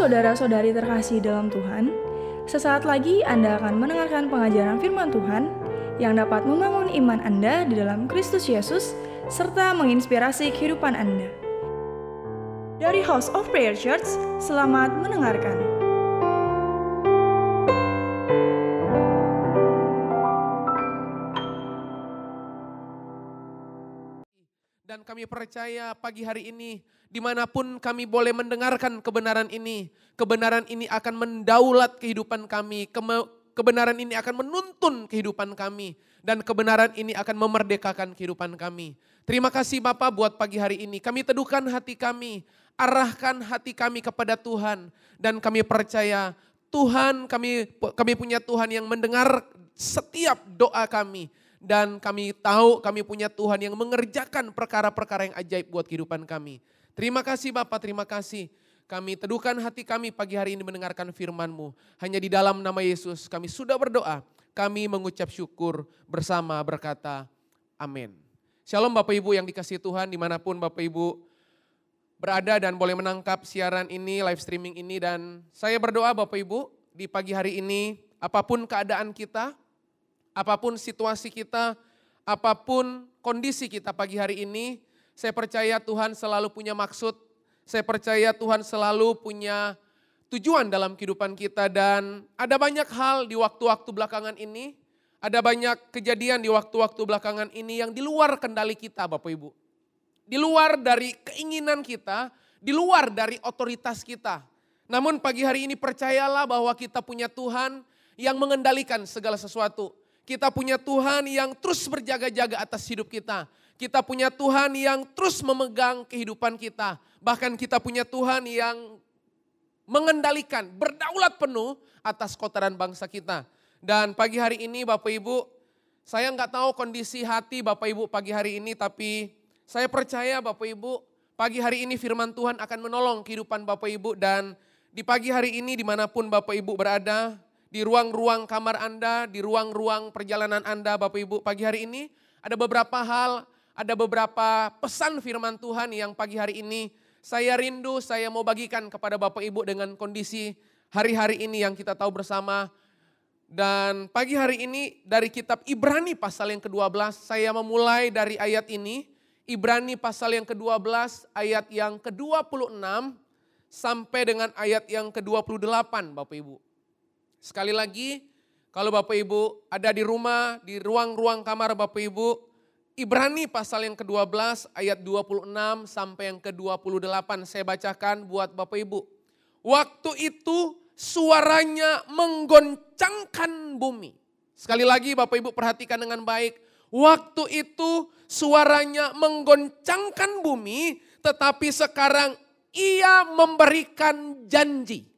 saudara-saudari terkasih dalam Tuhan, sesaat lagi Anda akan mendengarkan pengajaran firman Tuhan yang dapat membangun iman Anda di dalam Kristus Yesus serta menginspirasi kehidupan Anda. Dari House of Prayer Church, selamat mendengarkan. Dan kami percaya pagi hari ini, di mana pun kami boleh mendengarkan kebenaran ini, kebenaran ini akan mendaulat kehidupan kami, kebenaran ini akan menuntun kehidupan kami, dan kebenaran ini akan memerdekakan kehidupan kami. Terima kasih Bapak buat pagi hari ini. Kami teduhkan hati kami, arahkan hati kami kepada Tuhan, dan kami percaya Tuhan kami kami punya Tuhan yang mendengar setiap doa kami dan kami tahu kami punya Tuhan yang mengerjakan perkara-perkara yang ajaib buat kehidupan kami. Terima kasih Bapak, terima kasih. Kami teduhkan hati kami pagi hari ini mendengarkan firman-Mu. Hanya di dalam nama Yesus kami sudah berdoa. Kami mengucap syukur bersama berkata amin. Shalom Bapak Ibu yang dikasih Tuhan di mana pun Bapak Ibu berada dan boleh menangkap siaran ini, live streaming ini. Dan saya berdoa Bapak Ibu di pagi hari ini apa pun keadaan kita, apa pun situasi kita, apa pun kondisi kita pagi hari ini, saya percaya Tuhan selalu punya maksud, saya percaya Tuhan selalu punya tujuan dalam kehidupan kita dan ada banyak hal di waktu-waktu belakangan ini, ada banyak kejadian di waktu-waktu belakangan ini yang di luar kendali kita Bapak Ibu. Di luar dari keinginan kita, di luar dari otoritas kita. Namun pagi hari ini percayalah bahwa kita punya Tuhan yang mengendalikan segala sesuatu. Kita punya Tuhan yang terus berjaga-jaga atas hidup kita. Kita punya Tuhan yang terus memegang kehidupan kita. Bahkan kita punya Tuhan yang mengendalikan, berdaulat penuh atas kotoran bangsa kita. Dan pagi hari ini Bapak Ibu, saya nggak tahu kondisi hati Bapak Ibu pagi hari ini, tapi saya percaya Bapak Ibu, pagi hari ini firman Tuhan akan menolong kehidupan Bapak Ibu dan di pagi hari ini di mana pun Bapak Ibu berada, di ruang-ruang kamar Anda, di ruang-ruang perjalanan Anda Bapak Ibu pagi hari ini ada beberapa hal, ada beberapa pesan firman Tuhan yang pagi hari ini saya rindu, saya mau bagikan kepada Bapak Ibu dengan kondisi hari-hari ini yang kita tahu bersama. Dan pagi hari ini dari kitab Ibrani pasal yang ke-12, saya memulai dari ayat ini. Ibrani pasal yang ke-12 ayat yang ke-26 sampai dengan ayat yang ke-28 Bapak Ibu. Sekali lagi, kalau Bapak Ibu ada di rumah, di ruang-ruang kamar Bapak Ibu, Ibrani pasal yang ke-12 ayat 26 sampai yang ke-28 saya bacakan buat Bapak Ibu. Waktu itu suaranya menggoncangkan bumi. Sekali lagi Bapak Ibu perhatikan dengan baik. Waktu itu suaranya menggoncangkan bumi tetapi sekarang ia memberikan janji.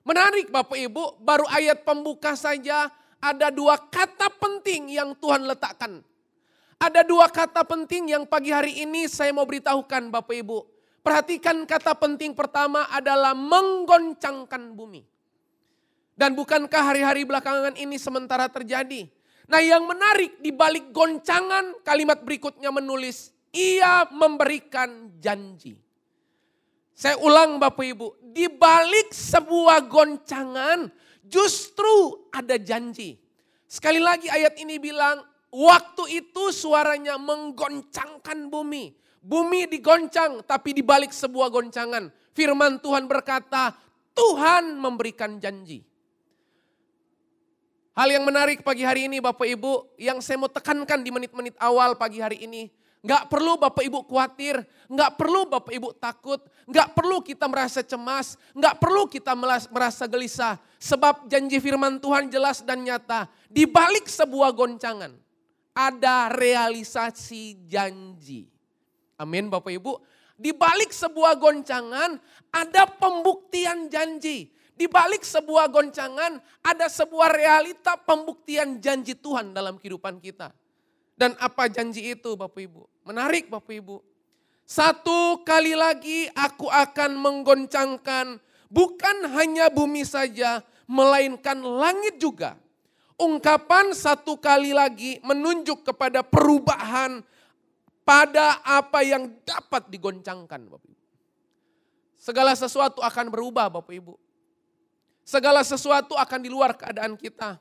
Menarik Bapak Ibu, baru ayat pembuka saja ada dua kata penting yang Tuhan letakkan. Ada dua kata penting yang pagi hari ini saya mau beritahukan Bapak Ibu. Perhatikan kata penting pertama adalah menggoncangkan bumi. Dan bukankah hari-hari belakangan ini sementara terjadi? Nah yang menarik di balik goncangan kalimat berikutnya menulis, ia memberikan janji. Saya ulang Bapak Ibu, di balik sebuah goncangan justru ada janji. Sekali lagi ayat ini bilang, waktu itu suaranya menggoncangkan bumi. Bumi digoncang tapi di balik sebuah goncangan. Firman Tuhan berkata, Tuhan memberikan janji. Hal yang menarik pagi hari ini Bapak Ibu, yang saya mau tekankan di menit-menit awal pagi hari ini, Nggak perlu Bapak Ibu khawatir, nggak perlu Bapak Ibu takut, nggak perlu kita merasa cemas, nggak perlu kita merasa gelisah. Sebab janji firman Tuhan jelas dan nyata. Di balik sebuah goncangan, ada realisasi janji. Amin Bapak Ibu. Di balik sebuah goncangan, ada pembuktian janji. Di balik sebuah goncangan, ada sebuah realita pembuktian janji Tuhan dalam kehidupan kita. Dan apa janji itu Bapak Ibu? Menarik Bapak Ibu. Satu kali lagi aku akan menggoncangkan bukan hanya bumi saja, melainkan langit juga. Ungkapan satu kali lagi menunjuk kepada perubahan pada apa yang dapat digoncangkan Bapak Ibu. Segala sesuatu akan berubah Bapak Ibu. Segala sesuatu akan di luar keadaan kita.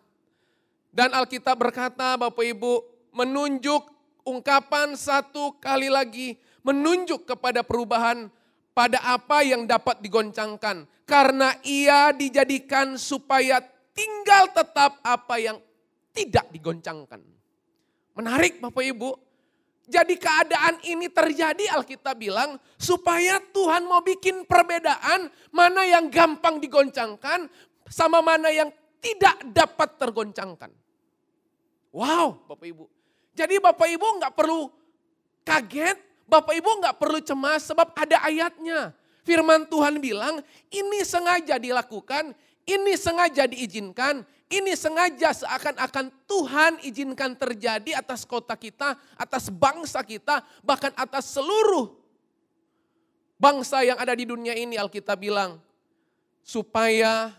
Dan Alkitab berkata Bapak Ibu menunjuk ungkapan satu kali lagi. Menunjuk kepada perubahan pada apa yang dapat digoncangkan. Karena ia dijadikan supaya tinggal tetap apa yang tidak digoncangkan. Menarik Bapak Ibu. Jadi keadaan ini terjadi Alkitab bilang supaya Tuhan mau bikin perbedaan mana yang gampang digoncangkan sama mana yang tidak dapat tergoncangkan. Wow Bapak Ibu. Jadi Bapak Ibu nggak perlu kaget, Bapak Ibu nggak perlu cemas sebab ada ayatnya. Firman Tuhan bilang ini sengaja dilakukan, ini sengaja diizinkan, ini sengaja seakan-akan Tuhan izinkan terjadi atas kota kita, atas bangsa kita, bahkan atas seluruh bangsa yang ada di dunia ini Alkitab bilang. Supaya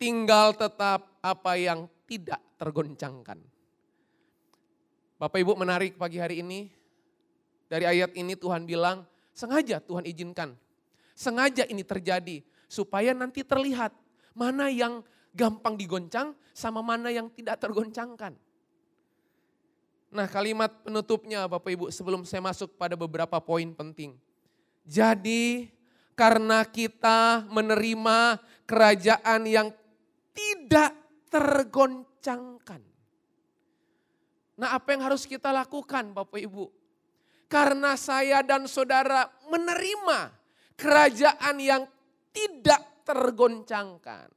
tinggal tetap apa yang tidak tergoncangkan. Bapak Ibu menarik pagi hari ini. Dari ayat ini Tuhan bilang, sengaja Tuhan izinkan. Sengaja ini terjadi supaya nanti terlihat Mana yang gampang digoncang sama mana yang tidak tergoncangkan. Nah kalimat penutupnya Bapak Ibu sebelum saya masuk pada beberapa poin penting. Jadi karena kita menerima kerajaan yang tidak tergoncangkan. Nah apa yang harus kita lakukan Bapak Ibu? Karena saya dan saudara menerima kerajaan yang tidak tergoncangkan.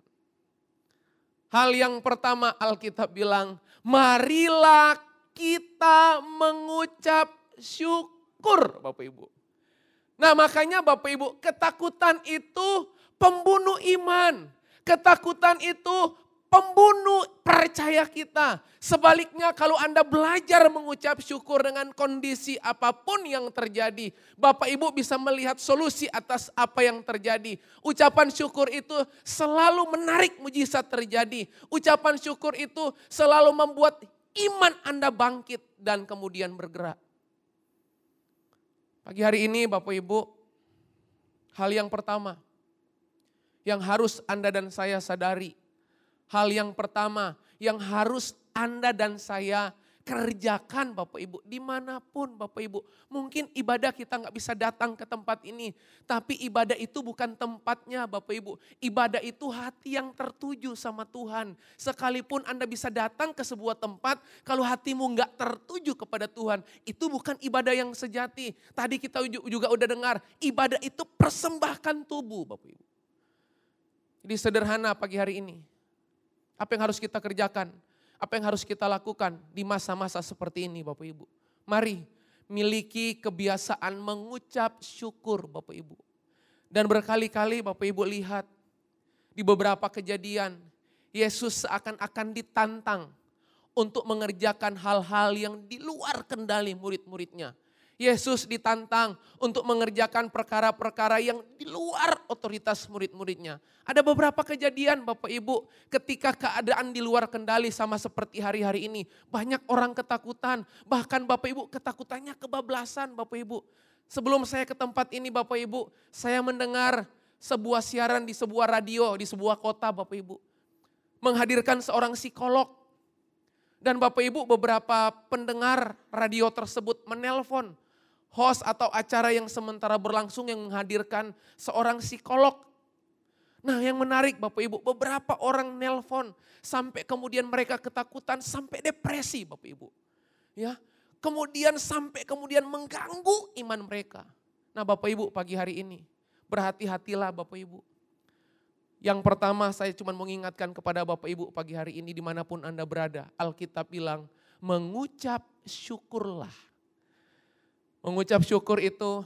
Hal yang pertama Alkitab bilang, marilah kita mengucap syukur Bapak Ibu. Nah makanya Bapak Ibu, ketakutan itu pembunuh iman. Ketakutan itu pembunuh percaya kita. Sebaliknya kalau Anda belajar mengucap syukur dengan kondisi apa pun yang terjadi, Bapak Ibu bisa melihat solusi atas apa yang terjadi. Ucapan syukur itu selalu menarik mujizat terjadi. Ucapan syukur itu selalu membuat iman Anda bangkit dan kemudian bergerak. Pagi hari ini Bapak Ibu, hal yang pertama yang harus Anda dan saya sadari Hal yang pertama yang harus Anda dan saya kerjakan Bapak Ibu. Di mana pun Bapak Ibu. Mungkin ibadah kita nggak bisa datang ke tempat ini. Tapi ibadah itu bukan tempatnya Bapak Ibu. Ibadah itu hati yang tertuju sama Tuhan. Sekalipun Anda bisa datang ke sebuah tempat. Kalau hatimu nggak tertuju kepada Tuhan. Itu bukan ibadah yang sejati. Tadi kita juga udah dengar. Ibadah itu persembahkan tubuh Bapak Ibu. Jadi sederhana pagi hari ini apa yang harus kita kerjakan? Apa yang harus kita lakukan di masa-masa seperti ini Bapak Ibu? Mari miliki kebiasaan mengucap syukur Bapak Ibu. Dan berkali-kali Bapak Ibu lihat di beberapa kejadian Yesus seakan-akan ditantang untuk mengerjakan hal-hal yang di luar kendali murid-muridnya. Yesus ditantang untuk mengerjakan perkara-perkara yang di luar otoritas murid-muridnya. Ada beberapa kejadian Bapak Ibu ketika keadaan di luar kendali sama seperti hari-hari ini. Banyak orang ketakutan, bahkan Bapak Ibu ketakutannya kebablasan Bapak Ibu. Sebelum saya ke tempat ini Bapak Ibu, saya mendengar sebuah siaran di sebuah radio di sebuah kota Bapak Ibu. Menghadirkan seorang psikolog. Dan Bapak Ibu beberapa pendengar radio tersebut menelpon host atau acara yang sementara berlangsung yang menghadirkan seorang psikolog. Nah yang menarik Bapak Ibu, beberapa orang nelpon sampai kemudian mereka ketakutan sampai depresi Bapak Ibu. Ya, kemudian sampai kemudian mengganggu iman mereka. Nah Bapak Ibu pagi hari ini, berhati-hatilah Bapak Ibu. Yang pertama saya cuma mengingatkan kepada Bapak Ibu pagi hari ini di mana pun Anda berada. Alkitab bilang mengucap syukurlah Mengucap syukur itu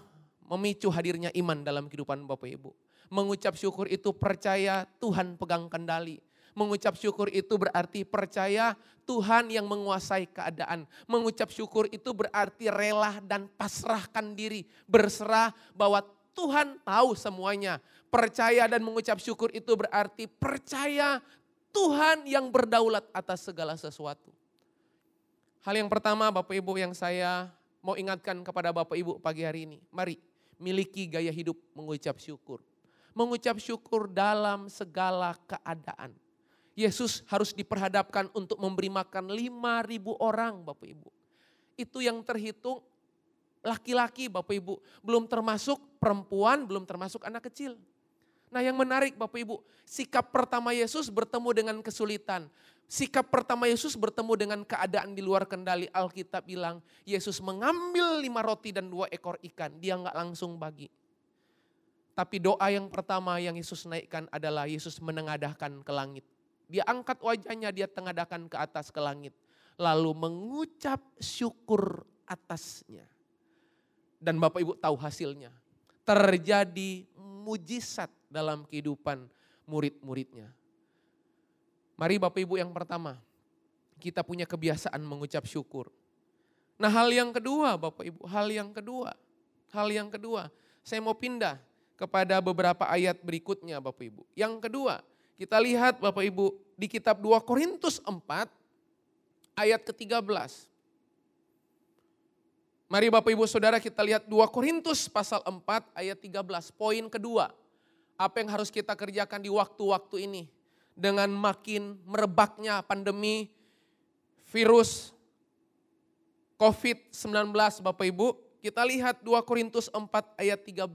memicu hadirnya iman dalam kehidupan Bapak Ibu. Mengucap syukur itu percaya Tuhan pegang kendali. Mengucap syukur itu berarti percaya Tuhan yang menguasai keadaan. Mengucap syukur itu berarti rela dan pasrahkan diri. Berserah bahwa Tuhan tahu semuanya. Percaya dan mengucap syukur itu berarti percaya Tuhan yang berdaulat atas segala sesuatu. Hal yang pertama Bapak Ibu yang saya mau ingatkan kepada Bapak Ibu pagi hari ini. Mari miliki gaya hidup mengucap syukur. mengucap syukur dalam segala keadaan. Yesus harus diperhadapkan untuk memberi makan 5.000 orang Bapak Ibu. Itu yang terhitung laki-laki Bapak Ibu. Belum termasuk perempuan, belum termasuk anak kecil. Nah yang menarik Bapak Ibu, sikap pertama Yesus bertemu dengan kesulitan. Sikap pertama Yesus bertemu dengan keadaan di luar kendali. Alkitab bilang, Yesus mengambil lima roti dan dua ekor ikan. Dia nggak langsung bagi. Tapi doa yang pertama yang Yesus naikkan adalah Yesus menengadahkan ke langit. Dia angkat wajahnya, dia tengadahkan ke atas ke langit. Lalu mengucap syukur atasnya. Dan Bapak Ibu tahu hasilnya. Terjadi mujizat dalam kehidupan murid-muridnya. Mari Bapak Ibu yang pertama, kita punya kebiasaan mengucap syukur. Nah hal yang kedua Bapak Ibu, hal yang kedua, hal yang kedua, saya mau pindah kepada beberapa ayat berikutnya Bapak Ibu. Yang kedua, kita lihat Bapak Ibu di kitab 2 Korintus 4 ayat ke-13. Mari Bapak Ibu Saudara kita lihat 2 Korintus pasal 4 ayat 13. Poin kedua, apa yang harus kita kerjakan di waktu-waktu ini. Dengan makin merebaknya pandemi virus COVID-19 Bapak Ibu. Kita lihat 2 Korintus 4 ayat 13.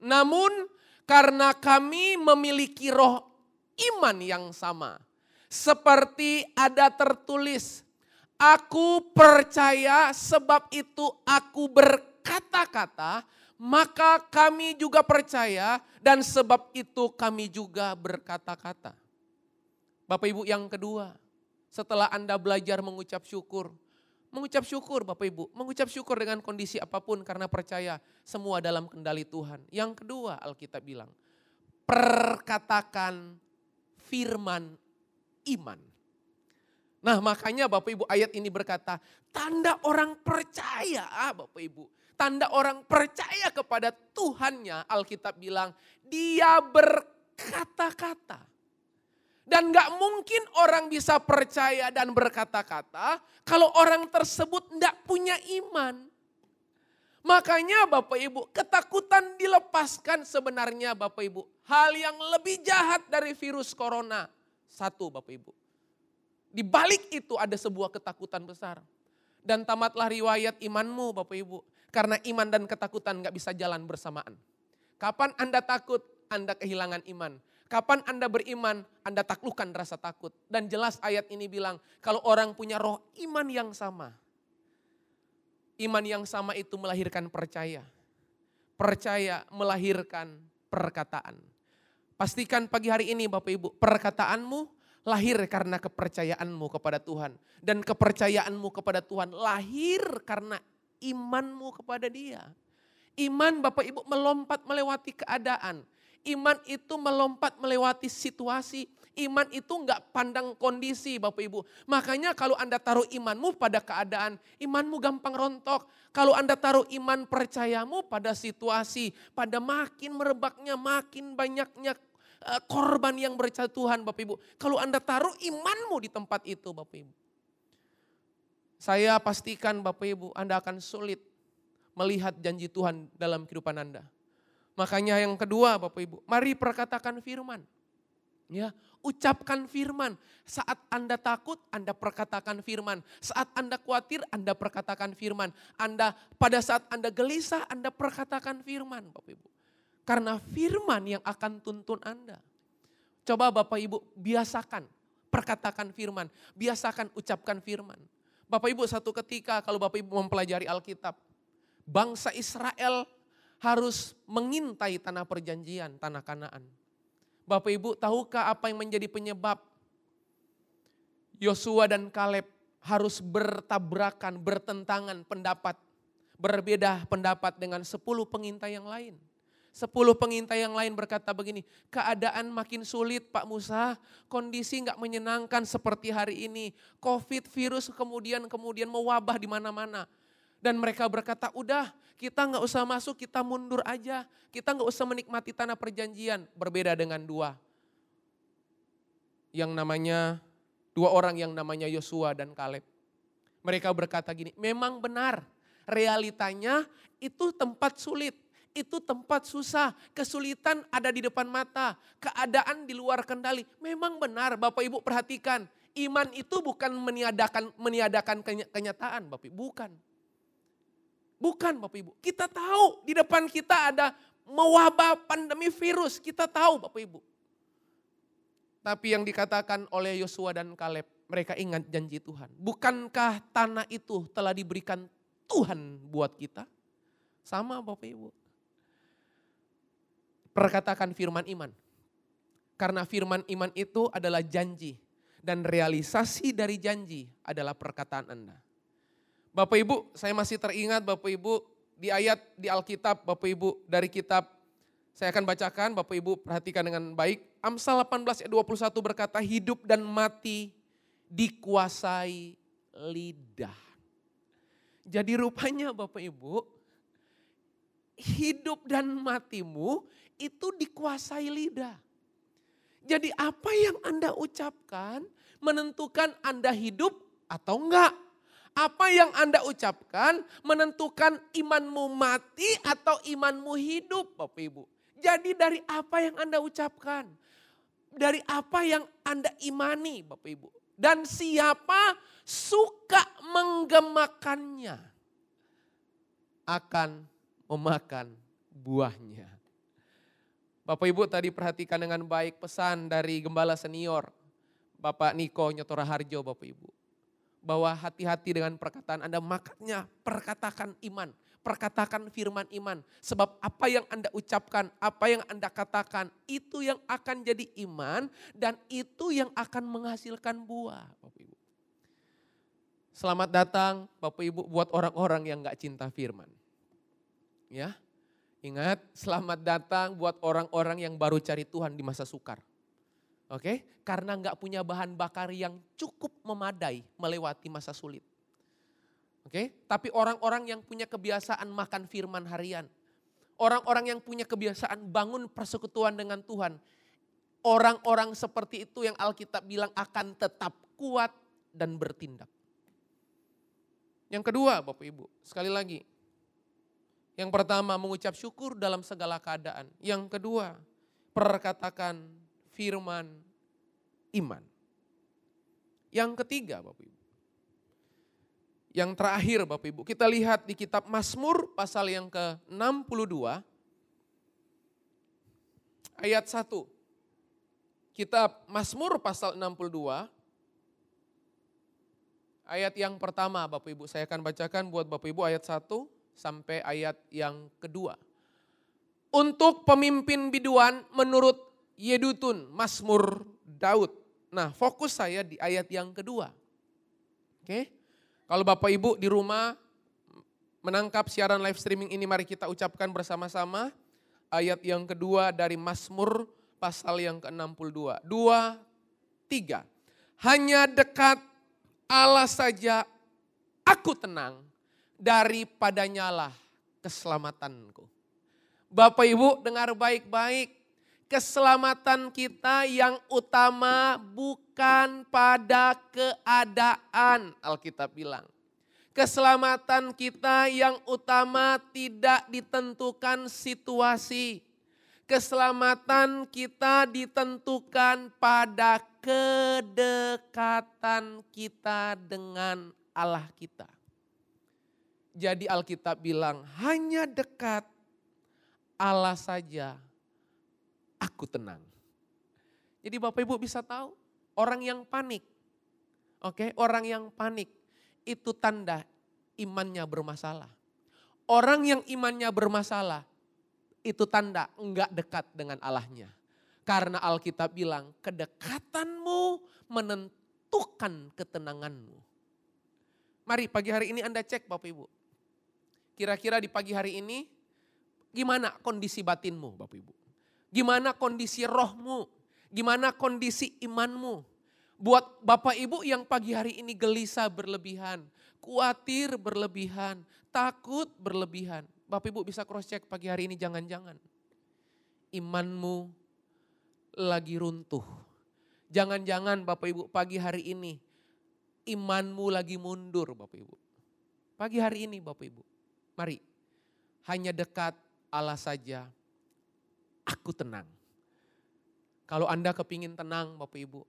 Namun karena kami memiliki roh iman yang sama. Seperti ada tertulis, aku percaya sebab itu aku berkata-kata, maka kami juga percaya dan sebab itu kami juga berkata-kata. Bapak Ibu yang kedua, setelah Anda belajar mengucap syukur, mengucap syukur Bapak Ibu, mengucap syukur dengan kondisi apa pun karena percaya semua dalam kendali Tuhan. Yang kedua Alkitab bilang, perkatakan firman iman. Nah makanya Bapak Ibu ayat ini berkata, tanda orang percaya Bapak Ibu. Tanda orang percaya kepada Tuhannya Alkitab bilang, dia berkata-kata. Dan gak mungkin orang bisa percaya dan berkata-kata kalau orang tersebut tidak punya iman. Makanya Bapak Ibu, ketakutan dilepaskan sebenarnya Bapak Ibu. Hal yang lebih jahat dari virus corona. Satu Bapak Ibu. Di balik itu ada sebuah ketakutan besar. Dan tamatlah riwayat imanmu Bapak Ibu. Karena iman dan ketakutan gak bisa jalan bersamaan. Kapan Anda takut, Anda kehilangan iman. Kapan Anda beriman, Anda taklukkan rasa takut. Dan jelas ayat ini bilang, kalau orang punya roh iman yang sama. Iman yang sama itu melahirkan percaya. Percaya melahirkan perkataan. Pastikan pagi hari ini Bapak Ibu, perkataanmu lahir karena kepercayaanmu kepada Tuhan. Dan kepercayaanmu kepada Tuhan lahir karena imanmu kepada dia. Iman Bapak Ibu melompat melewati keadaan Iman itu melompat melewati situasi. Iman itu enggak pandang kondisi Bapak Ibu. Makanya kalau Anda taruh imanmu pada keadaan, imanmu gampang rontok. Kalau Anda taruh iman percayamu pada situasi, pada makin merebaknya, makin banyaknya eh, korban yang bercaya Tuhan Bapak Ibu. Kalau Anda taruh imanmu di tempat itu Bapak Ibu. Saya pastikan Bapak Ibu Anda akan sulit melihat janji Tuhan dalam kehidupan Anda. Makanya yang kedua Bapak Ibu, mari perkatakan firman. Ya, ucapkan firman. Saat Anda takut, Anda perkatakan firman. Saat Anda khawatir, Anda perkatakan firman. Anda pada saat Anda gelisah, Anda perkatakan firman, Bapak Ibu. Karena firman yang akan tuntun Anda. Coba Bapak Ibu biasakan perkatakan firman, biasakan ucapkan firman. Bapak Ibu satu ketika kalau Bapak Ibu mempelajari Alkitab, bangsa Israel harus mengintai tanah perjanjian, tanah kanaan. Bapak Ibu tahukah apa yang menjadi penyebab Yosua dan Kaleb harus bertabrakan, bertentangan pendapat, berbeda pendapat dengan sepuluh pengintai yang lain. Sepuluh pengintai yang lain berkata begini, keadaan makin sulit Pak Musa, kondisi nggak menyenangkan seperti hari ini. Covid virus kemudian kemudian mewabah di mana-mana. Dan mereka berkata, udah kita nggak usah masuk, kita mundur aja. Kita nggak usah menikmati tanah perjanjian. Berbeda dengan dua. Yang namanya, dua orang yang namanya Yosua dan Kaleb. Mereka berkata gini, memang benar realitanya itu tempat sulit. Itu tempat susah, kesulitan ada di depan mata, keadaan di luar kendali. Memang benar Bapak Ibu perhatikan, iman itu bukan meniadakan meniadakan kenyataan Bapak Ibu, bukan. Bukan Bapak Ibu, kita tahu di depan kita ada mewabah pandemi virus, kita tahu Bapak Ibu. Tapi yang dikatakan oleh Yosua dan Kaleb, mereka ingat janji Tuhan. Bukankah tanah itu telah diberikan Tuhan buat kita? Sama Bapak Ibu. Perkatakan firman iman. Karena firman iman itu adalah janji. Dan realisasi dari janji adalah perkataan Anda. Bapak Ibu, saya masih teringat Bapak Ibu di ayat di Alkitab Bapak Ibu dari kitab saya akan bacakan, Bapak Ibu perhatikan dengan baik. Amsal 18 ayat 21 berkata, hidup dan mati dikuasai lidah. Jadi rupanya Bapak Ibu, hidup dan matimu itu dikuasai lidah. Jadi apa yang Anda ucapkan menentukan Anda hidup atau enggak. Apa yang Anda ucapkan menentukan imanmu mati atau imanmu hidup Bapak Ibu. Jadi dari apa yang Anda ucapkan, dari apa yang Anda imani Bapak Ibu. Dan siapa suka menggemakannya akan memakan buahnya. Bapak Ibu tadi perhatikan dengan baik pesan dari gembala senior Bapak Niko Nyotora Harjo Bapak Ibu. Bahwa hati-hati dengan perkataan Anda makanya perkatakan iman perkatakan firman iman. Sebab apa yang Anda ucapkan, apa yang Anda katakan, itu yang akan jadi iman dan itu yang akan menghasilkan buah. Bapak Ibu. Selamat datang Bapak Ibu buat orang-orang yang gak cinta firman. Ya, ingat selamat datang buat orang-orang yang baru cari Tuhan di masa sukar. Oke, karena nggak punya bahan bakar yang cukup memadai melewati masa sulit. Oke, tapi orang-orang yang punya kebiasaan makan firman harian, orang-orang yang punya kebiasaan bangun persekutuan dengan Tuhan, orang-orang seperti itu yang Alkitab bilang akan tetap kuat dan bertindak. Yang kedua, Bapak Ibu, sekali lagi. Yang pertama, mengucap syukur dalam segala keadaan. Yang kedua, perkatakan firman iman. Yang ketiga, Bapak Ibu, yang terakhir Bapak Ibu, kita lihat di kitab Mazmur pasal yang ke-62 ayat 1. Kitab Mazmur pasal 62 ayat yang pertama Bapak Ibu, saya akan bacakan buat Bapak Ibu ayat 1 sampai ayat yang kedua. Untuk pemimpin biduan menurut Yedutun, Mazmur Daud. Nah fokus saya di ayat yang kedua. Oke. Kalau Bapak Ibu di rumah menangkap siaran live streaming ini mari kita ucapkan bersama-sama ayat yang kedua dari Mazmur pasal yang ke-62. Dua, tiga. Hanya dekat Allah saja aku tenang daripadanya lah keselamatanku. Bapak Ibu dengar baik-baik keselamatan kita yang utama bukan pada keadaan, Alkitab bilang. Keselamatan kita yang utama tidak ditentukan situasi. Keselamatan kita ditentukan pada kedekatan kita dengan Allah kita. Jadi Alkitab bilang hanya dekat Allah saja aku tenang. Jadi Bapak Ibu bisa tahu, orang yang panik, oke, okay, orang yang panik itu tanda imannya bermasalah. Orang yang imannya bermasalah itu tanda enggak dekat dengan Allahnya. Karena Alkitab bilang kedekatanmu menentukan ketenanganmu. Mari pagi hari ini Anda cek Bapak Ibu. Kira-kira di pagi hari ini gimana kondisi batinmu Bapak Ibu? Gimana kondisi rohmu? Gimana kondisi imanmu? Buat Bapak Ibu yang pagi hari ini gelisah berlebihan, khawatir berlebihan, takut berlebihan. Bapak Ibu bisa cross check pagi hari ini jangan-jangan. Imanmu lagi runtuh. Jangan-jangan Bapak Ibu pagi hari ini imanmu lagi mundur Bapak Ibu. Pagi hari ini Bapak Ibu, mari hanya dekat Allah saja, aku tenang. Kalau Anda kepingin tenang Bapak Ibu,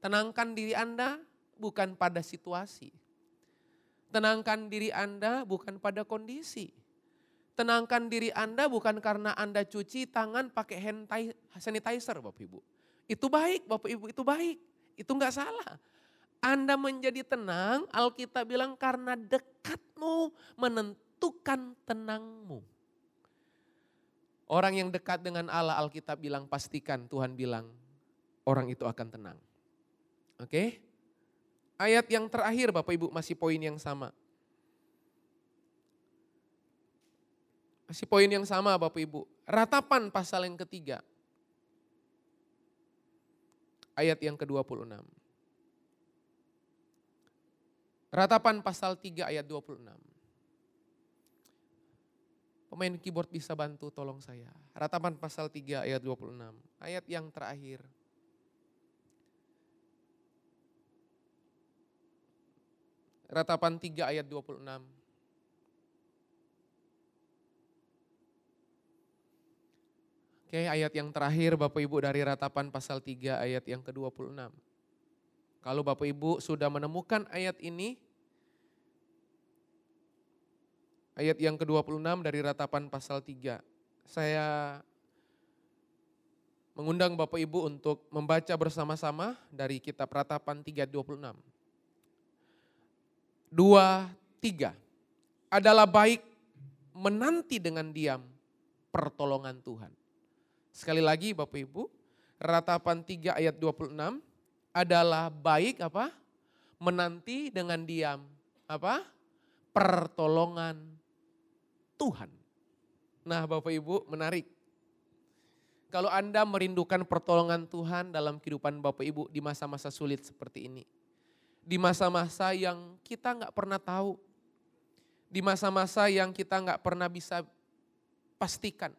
tenangkan diri Anda bukan pada situasi. Tenangkan diri Anda bukan pada kondisi. Tenangkan diri Anda bukan karena Anda cuci tangan pakai hand sanitizer Bapak Ibu. Itu baik Bapak Ibu, itu baik. Itu enggak salah. Anda menjadi tenang, Alkitab bilang karena dekatmu menentukan tenangmu. Orang yang dekat dengan Allah Alkitab bilang pastikan Tuhan bilang orang itu akan tenang. Oke? Ayat yang terakhir Bapak Ibu masih poin yang sama. Masih poin yang sama Bapak Ibu. Ratapan pasal yang ketiga. Ayat yang ke-26. Ratapan pasal 3 ayat 26. Pemain keyboard bisa bantu tolong saya. Ratapan pasal 3 ayat 26. Ayat yang terakhir. Ratapan 3 ayat 26. Oke, ayat yang terakhir Bapak Ibu dari ratapan pasal 3 ayat yang ke-26. Kalau Bapak Ibu sudah menemukan ayat ini, ayat yang ke-26 dari ratapan pasal 3. Saya mengundang Bapak Ibu untuk membaca bersama-sama dari kitab ratapan 3.26. Dua, tiga. Adalah baik menanti dengan diam pertolongan Tuhan. Sekali lagi Bapak Ibu, ratapan 3 ayat 26 adalah baik apa? Menanti dengan diam apa? Pertolongan Tuhan. Nah Bapak Ibu menarik. Kalau Anda merindukan pertolongan Tuhan dalam kehidupan Bapak Ibu di masa-masa sulit seperti ini. Di masa-masa yang kita nggak pernah tahu. Di masa-masa yang kita nggak pernah bisa pastikan.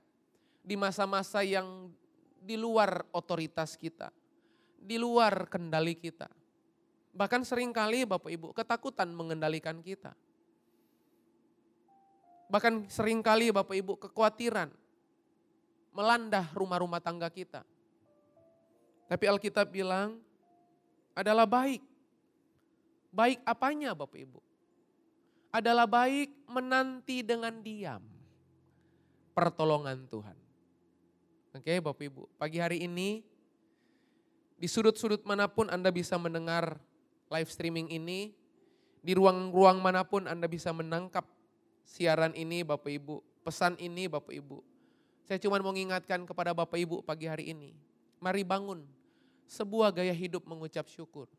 Di masa-masa yang di luar otoritas kita. Di luar kendali kita. Bahkan sering kali Bapak Ibu ketakutan mengendalikan kita Bahkan sering kali Bapak Ibu kekhawatiran melanda rumah-rumah tangga kita. Tapi Alkitab bilang adalah baik. Baik apanya Bapak Ibu? Adalah baik menanti dengan diam pertolongan Tuhan. Oke Bapak Ibu, pagi hari ini di sudut-sudut mana pun Anda bisa mendengar live streaming ini, di ruang-ruang mana pun Anda bisa menangkap siaran ini Bapak Ibu, pesan ini Bapak Ibu. Saya cuma mau mengingatkan kepada Bapak Ibu pagi hari ini. Mari bangun sebuah gaya hidup mengucap syukur.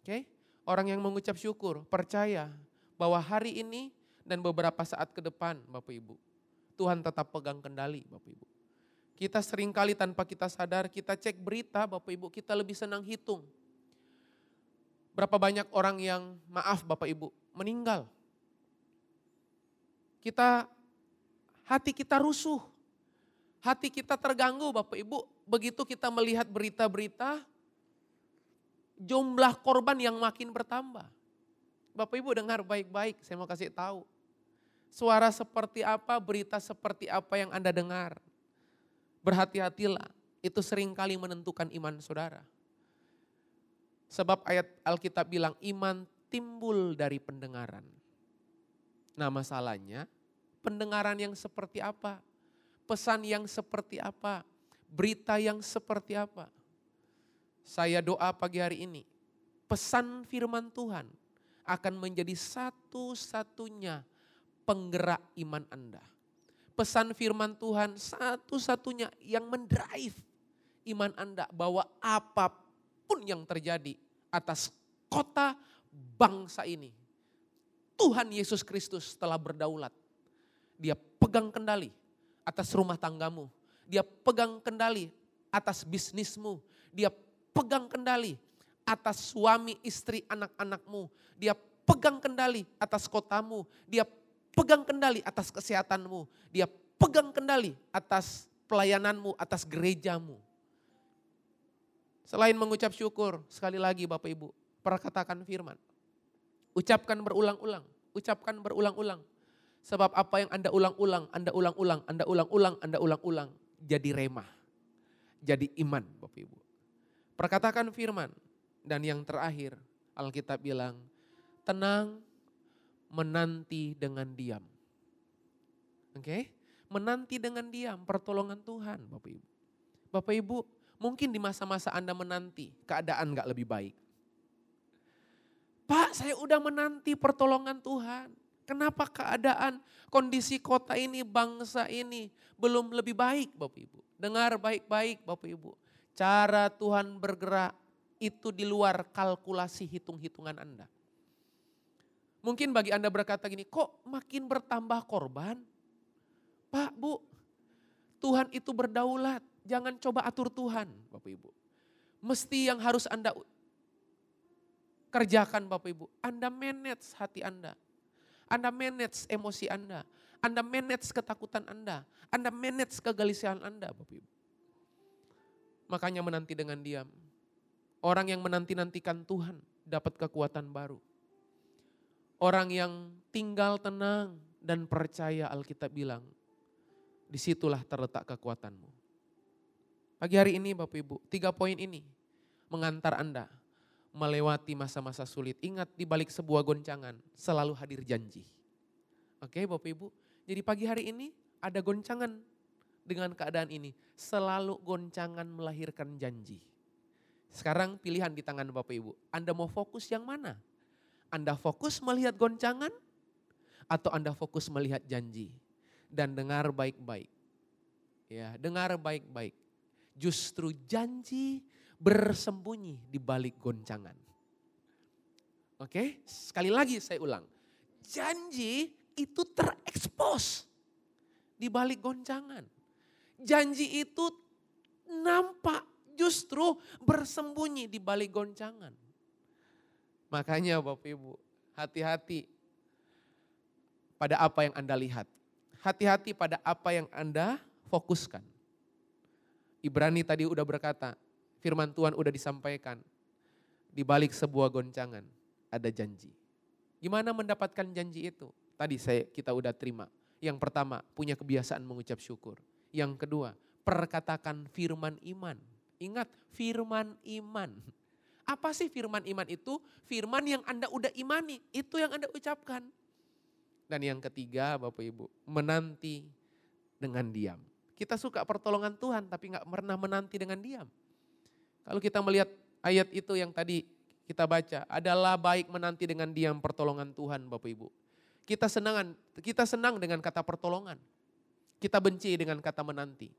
Oke? Okay? Orang yang mengucap syukur percaya bahwa hari ini dan beberapa saat ke depan Bapak Ibu. Tuhan tetap pegang kendali Bapak Ibu. Kita sering kali tanpa kita sadar, kita cek berita Bapak Ibu, kita lebih senang hitung. Berapa banyak orang yang maaf Bapak Ibu meninggal kita hati kita rusuh. Hati kita terganggu Bapak Ibu. Begitu kita melihat berita-berita jumlah korban yang makin bertambah. Bapak Ibu dengar baik-baik, saya mau kasih tahu. Suara seperti apa, berita seperti apa yang Anda dengar. Berhati-hatilah, itu sering kali menentukan iman saudara. Sebab ayat Alkitab bilang iman timbul dari pendengaran. Nah masalahnya pendengaran yang seperti apa? Pesan yang seperti apa? Berita yang seperti apa? Saya doa pagi hari ini, pesan firman Tuhan akan menjadi satu-satunya penggerak iman Anda. Pesan firman Tuhan satu-satunya yang mendrive iman Anda bahwa apa pun yang terjadi atas kota bangsa ini, Tuhan Yesus Kristus telah berdaulat. Dia pegang kendali atas rumah tanggamu. Dia pegang kendali atas bisnismu. Dia pegang kendali atas suami, istri, anak-anakmu. Dia pegang kendali atas kotamu. Dia pegang kendali atas kesehatanmu. Dia pegang kendali atas pelayananmu, atas gerejamu. Selain mengucap syukur, sekali lagi Bapak Ibu, perkatakan firman. Ucapkan berulang-ulang, ucapkan berulang-ulang. Sebab apa yang Anda ulang-ulang, Anda ulang-ulang, Anda ulang-ulang, Anda ulang-ulang. Jadi remah. Jadi iman Bapak Ibu. Perkatakan firman. Dan yang terakhir Alkitab bilang, tenang menanti dengan diam. Oke, okay? menanti dengan diam pertolongan Tuhan Bapak Ibu. Bapak Ibu, mungkin di masa-masa Anda menanti keadaan gak lebih baik. Pak saya udah menanti pertolongan Tuhan. Kenapa keadaan kondisi kota ini, bangsa ini belum lebih baik Bapak Ibu. Dengar baik-baik Bapak Ibu. Cara Tuhan bergerak itu di luar kalkulasi hitung-hitungan Anda. Mungkin bagi Anda berkata gini, kok makin bertambah korban? Pak, Bu, Tuhan itu berdaulat. Jangan coba atur Tuhan, Bapak Ibu. Mesti yang harus Anda kerjakan Bapak Ibu. Anda manage hati Anda. Anda manage emosi Anda. Anda manage ketakutan Anda. Anda manage kegelisahan Anda Bapak Ibu. Makanya menanti dengan diam. Orang yang menanti-nantikan Tuhan dapat kekuatan baru. Orang yang tinggal tenang dan percaya Alkitab bilang, di situlah terletak kekuatanmu. Pagi hari ini Bapak Ibu, tiga poin ini mengantar Anda melewati masa-masa sulit. Ingat di balik sebuah goncangan selalu hadir janji. Oke Bapak Ibu, jadi pagi hari ini ada goncangan dengan keadaan ini. Selalu goncangan melahirkan janji. Sekarang pilihan di tangan Bapak Ibu. Anda mau fokus yang mana? Anda fokus melihat goncangan atau Anda fokus melihat janji? Dan dengar baik-baik. Ya, dengar baik-baik justru janji bersembunyi di balik goncangan. Oke, sekali lagi saya ulang. Janji itu terekspos di balik goncangan. Janji itu nampak justru bersembunyi di balik goncangan. Makanya Bapak Ibu, hati-hati pada apa yang Anda lihat. Hati-hati pada apa yang Anda fokuskan. Ibrani tadi udah berkata, firman Tuhan udah disampaikan. Di balik sebuah goncangan ada janji. Gimana mendapatkan janji itu? Tadi saya kita udah terima. Yang pertama, punya kebiasaan mengucap syukur. Yang kedua, perkatakan firman iman. Ingat, firman iman. Apa sih firman iman itu? Firman yang Anda udah imani, itu yang Anda ucapkan. Dan yang ketiga Bapak Ibu, menanti dengan diam. Kita suka pertolongan Tuhan tapi nggak pernah menanti dengan diam. Kalau kita melihat ayat itu yang tadi kita baca, adalah baik menanti dengan diam pertolongan Tuhan Bapak Ibu. Kita senangan, kita senang dengan kata pertolongan. Kita benci dengan kata menanti.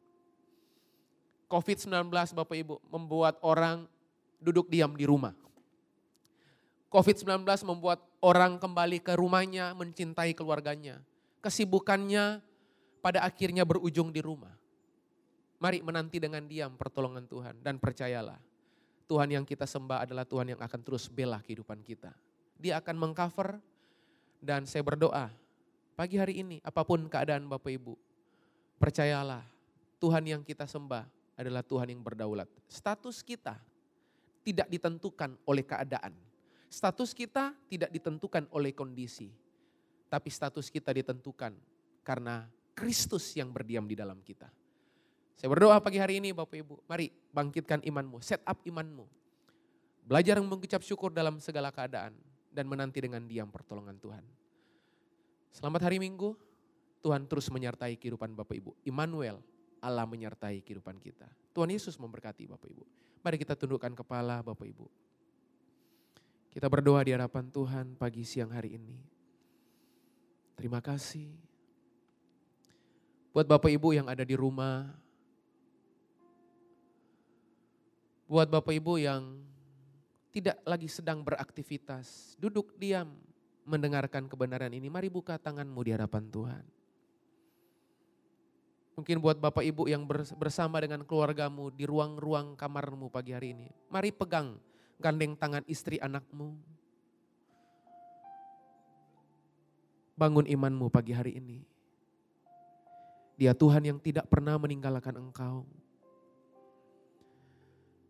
Covid-19 Bapak Ibu membuat orang duduk diam di rumah. Covid-19 membuat orang kembali ke rumahnya, mencintai keluarganya. Kesibukannya pada akhirnya berujung di rumah. Mari menanti dengan diam pertolongan Tuhan dan percayalah Tuhan yang kita sembah adalah Tuhan yang akan terus bela kehidupan kita. Dia akan mengcover dan saya berdoa pagi hari ini apa pun keadaan Bapak Ibu, percayalah Tuhan yang kita sembah adalah Tuhan yang berdaulat. Status kita tidak ditentukan oleh keadaan. Status kita tidak ditentukan oleh kondisi. Tapi status kita ditentukan karena Kristus yang berdiam di dalam kita. Saya berdoa pagi hari ini Bapak Ibu, mari bangkitkan imanmu, set up imanmu. Belajar mengucap syukur dalam segala keadaan dan menanti dengan diam pertolongan Tuhan. Selamat hari Minggu, Tuhan terus menyertai kehidupan Bapak Ibu. Immanuel, Allah menyertai kehidupan kita. Tuhan Yesus memberkati Bapak Ibu. Mari kita tundukkan kepala Bapak Ibu. Kita berdoa di hadapan Tuhan pagi siang hari ini. Terima kasih Buat Bapak Ibu yang ada di rumah, buat Bapak Ibu yang tidak lagi sedang beraktivitas, duduk diam mendengarkan kebenaran ini, mari buka tanganmu di hadapan Tuhan. Mungkin buat Bapak Ibu yang bersama dengan keluargamu di ruang-ruang kamarmu pagi hari ini, mari pegang gandeng tangan istri anakmu. Bangun imanmu pagi hari ini. Dia Tuhan yang tidak pernah meninggalkan engkau.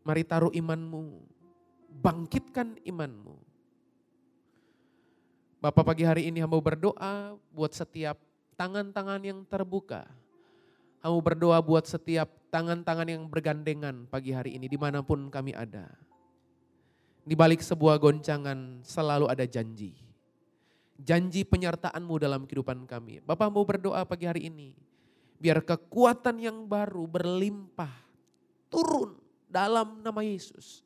Mari taruh imanmu, bangkitkan imanmu. Bapak pagi hari ini hamba berdoa buat setiap tangan-tangan yang terbuka. Hamba berdoa buat setiap tangan-tangan yang bergandengan pagi hari ini di mana pun kami ada. Di balik sebuah goncangan selalu ada janji. Janji penyertaanmu dalam kehidupan kami. Bapak mau berdoa pagi hari ini. Biar kekuatan yang baru berlimpah turun dalam nama Yesus.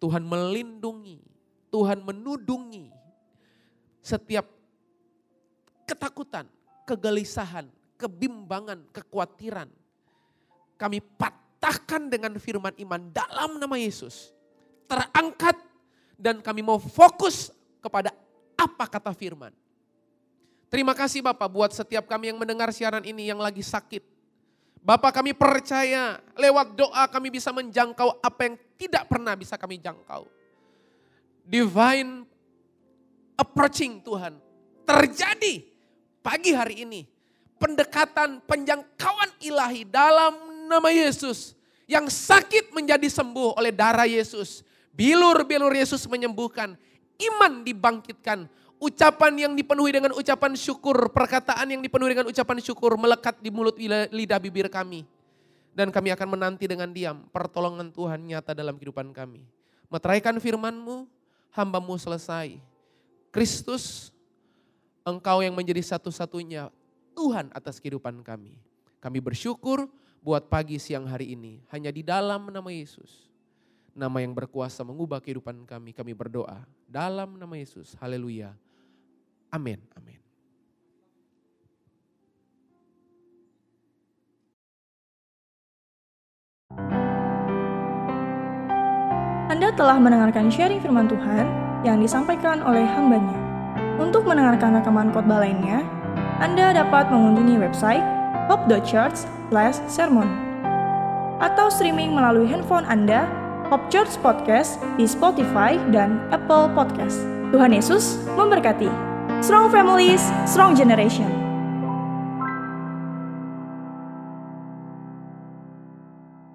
Tuhan melindungi, Tuhan menudungi setiap ketakutan, kegelisahan, kebimbangan, kekhawatiran. Kami patahkan dengan firman iman dalam nama Yesus. Terangkat dan kami mau fokus kepada apa kata firman. Terima kasih Bapak buat setiap kami yang mendengar siaran ini yang lagi sakit. Bapak kami percaya lewat doa kami bisa menjangkau apa yang tidak pernah bisa kami jangkau. Divine approaching Tuhan terjadi pagi hari ini pendekatan penjangkauan ilahi dalam nama Yesus. Yang sakit menjadi sembuh oleh darah Yesus. Bilur-bilur Yesus menyembuhkan. Iman dibangkitkan. Ucapan yang dipenuhi dengan ucapan syukur. Perkataan yang dipenuhi dengan ucapan syukur melekat di mulut lidah bibir kami. Dan kami akan menanti dengan diam pertolongan Tuhan nyata dalam kehidupan kami. Meteraikan firmanmu, hambamu selesai. Kristus, engkau yang menjadi satu-satunya Tuhan atas kehidupan kami. Kami bersyukur buat pagi siang hari ini. Hanya di dalam nama Yesus. Nama yang berkuasa mengubah kehidupan kami. Kami berdoa dalam nama Yesus. Haleluya. Amin. Amin. Anda telah mendengarkan sharing firman Tuhan yang disampaikan oleh hambanya. Untuk mendengarkan rekaman khotbah lainnya, anda dapat mengunjungi website hope.church/sermon atau streaming melalui handphone Anda Hope Church Podcast di Spotify dan Apple Podcast. Tuhan Yesus memberkati. Strong families, strong generation.